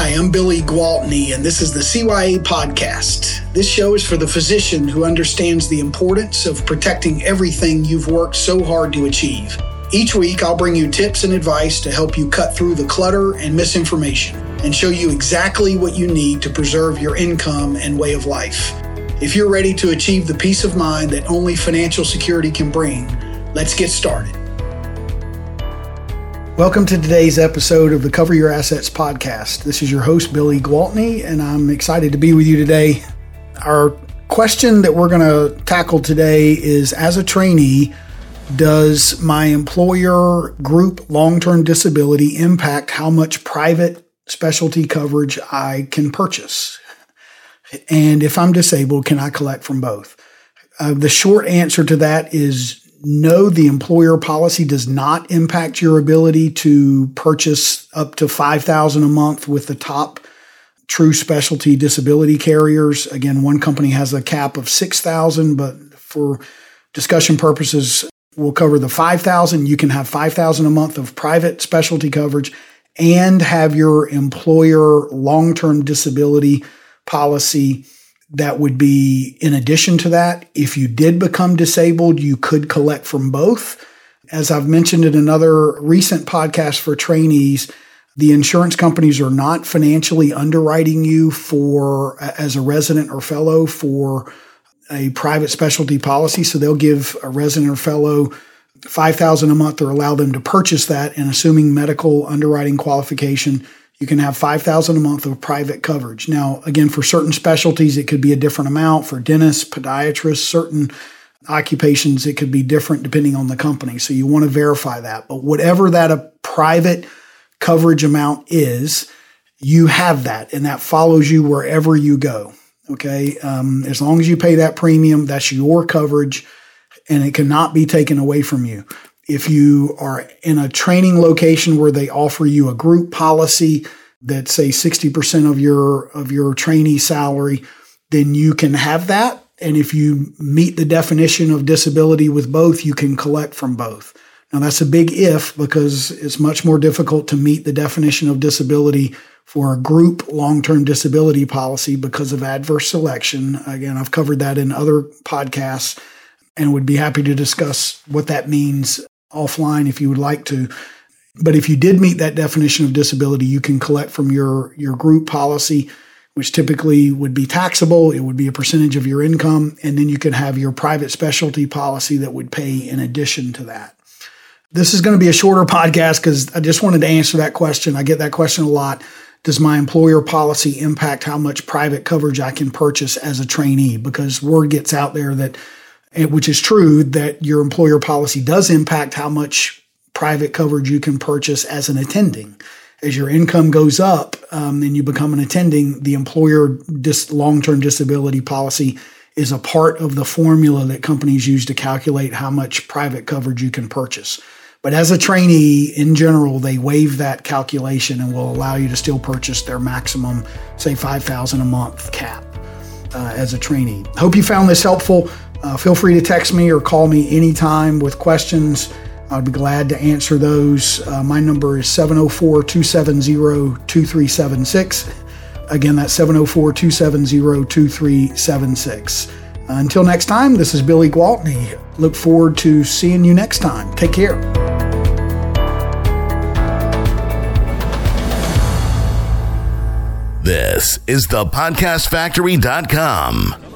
Hi, I'm Billy Gwaltney, and this is the CYA Podcast. This show is for the physician who understands the importance of protecting everything you've worked so hard to achieve. Each week, I'll bring you tips and advice to help you cut through the clutter and misinformation and show you exactly what you need to preserve your income and way of life. If you're ready to achieve the peace of mind that only financial security can bring, let's get started. Welcome to today's episode of the Cover Your Assets podcast. This is your host, Billy Gwaltney, and I'm excited to be with you today. Our question that we're going to tackle today is As a trainee, does my employer group long term disability impact how much private specialty coverage I can purchase? And if I'm disabled, can I collect from both? Uh, the short answer to that is no, the employer policy does not impact your ability to purchase up to 5000 a month with the top true specialty disability carriers. Again, one company has a cap of 6000, but for discussion purposes, we'll cover the 5000. You can have 5000 a month of private specialty coverage and have your employer long-term disability policy that would be in addition to that. If you did become disabled, you could collect from both. As I've mentioned in another recent podcast for trainees, the insurance companies are not financially underwriting you for as a resident or fellow for a private specialty policy. So they'll give a resident or fellow 5000 a month or allow them to purchase that and assuming medical underwriting qualification you can have 5000 a month of private coverage. Now, again, for certain specialties, it could be a different amount. For dentists, podiatrists, certain occupations, it could be different depending on the company. So you want to verify that. But whatever that a private coverage amount is, you have that, and that follows you wherever you go. Okay. Um, as long as you pay that premium, that's your coverage and it cannot be taken away from you if you are in a training location where they offer you a group policy that say 60% of your of your trainee salary, then you can have that. And if you meet the definition of disability with both, you can collect from both. Now that's a big if because it's much more difficult to meet the definition of disability for a group long-term disability policy because of adverse selection. Again, I've covered that in other podcasts and would be happy to discuss what that means offline if you would like to. But if you did meet that definition of disability, you can collect from your, your group policy, which typically would be taxable. It would be a percentage of your income. And then you could have your private specialty policy that would pay in addition to that. This is going to be a shorter podcast because I just wanted to answer that question. I get that question a lot. Does my employer policy impact how much private coverage I can purchase as a trainee? Because word gets out there that which is true that your employer policy does impact how much private coverage you can purchase as an attending. As your income goes up um, and you become an attending, the employer dis- long term disability policy is a part of the formula that companies use to calculate how much private coverage you can purchase. But as a trainee, in general, they waive that calculation and will allow you to still purchase their maximum, say, 5000 a month cap uh, as a trainee. Hope you found this helpful. Uh, feel free to text me or call me anytime with questions. I'd be glad to answer those. Uh, my number is 704 270 2376. Again, that's 704 270 2376. Until next time, this is Billy Gwaltney. Look forward to seeing you next time. Take care. This is the podcastfactory.com.